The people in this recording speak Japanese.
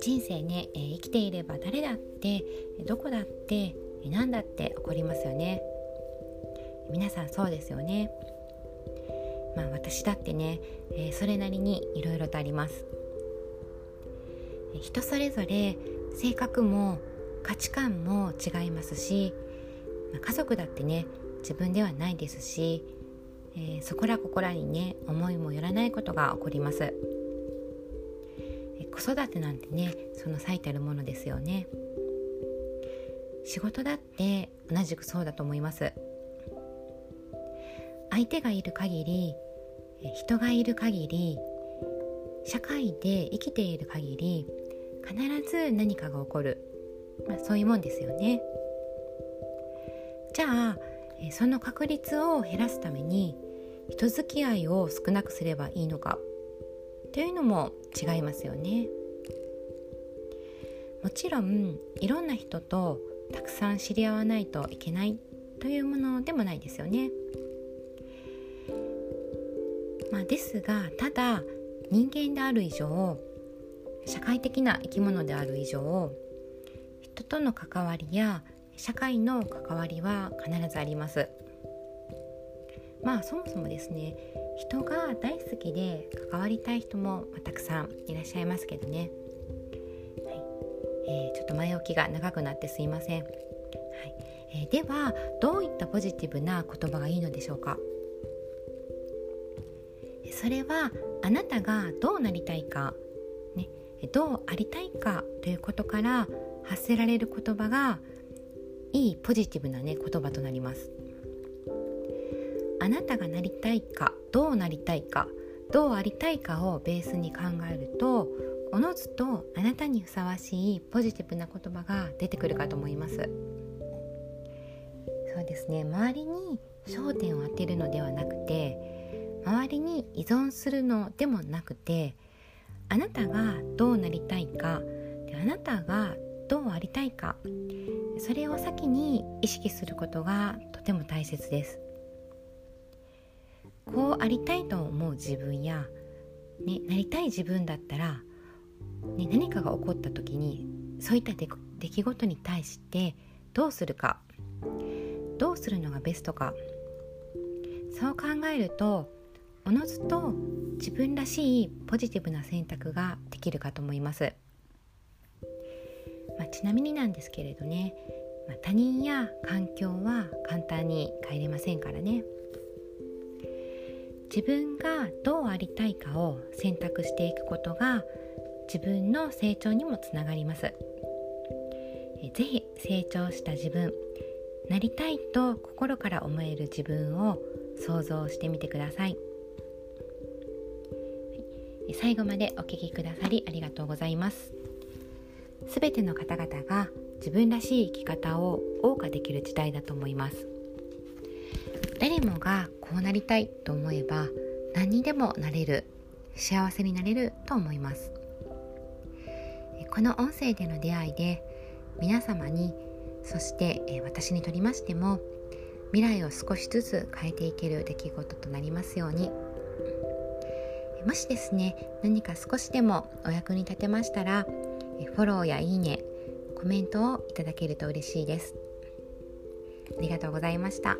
人生ね、え生きていれば誰だってどこだって何だって起こりますよね。皆さんそうですよね。まあ私だってね、えそれなりにいろいろとあります。人それぞれ性格も価値観も違いますし、家族だってね自分ではないですし、えー、そこらここらにね思いもよらないことが起こります、えー、子育てなんてねその最たるものですよね。仕事だって同じくそうだと思います。相手がいる限り人がいる限り社会で生きている限り必ず何かが起こる、まあ、そういうもんですよね。じゃあその確率を減らすために人付き合いを少なくすればいいのか。というのも違いますよね。もちろんいろんな人とたくさん知り合わないといけないというものでもないですよね。まあ、ですがただ人間である以上社会的な生き物である以上人との関わりや社会の関わりは必ずあります。まあそもそもですね人が大好きで関わりたい人もたくさんいらっしゃいますけどね、はい。えー、ちょっと前置きが長くなってすいません、はい。えー、ではどういったポジティブな言葉がいいのでしょうか？それはあなたがどうなりたいか。ね。どうありたいかということから発せられる言葉がいいポジティブなね言葉となります。あなたがなりたいかどうなりたいかどうありたいかをベースに考えるとおのずとあなたにふさわしいポジティブな言葉が出てくるかと思います。そうですね。周りに焦点を当てるのではなくて周りに依存するのでもなくてあなたがどうなりたいかあなたがどうありたいかそれを先に意識することがとても大切です。こうありたいと思う自分や、ね、なりたい自分だったら、ね、何かが起こった時にそういった出来事に対してどうするかどうするのがベストかそう考えるとおのずと自分らしいポジティブな選択ができるかと思います、まあ、ちなみになんですけれどね、まあ、他人や環境は簡単に変えれませんからね。自分がどうありたいかを選択していくことが自分の成長にもつながります。ぜひ成長した自分なりたいと心から思える自分を想像してみてください。最後までお聴きくださりありがとうございます。すべての方々が自分らしい生き方を謳歌できる時代だと思います。誰もがこうなりたいと思えば何にでもなれる幸せになれると思います。この音声での出会いで皆様にそして私にとりましても未来を少しずつ変えていける出来事となりますように。もしですね何か少しでもお役に立てましたらフォローやいいねコメントをいただけると嬉しいです。ありがとうございました。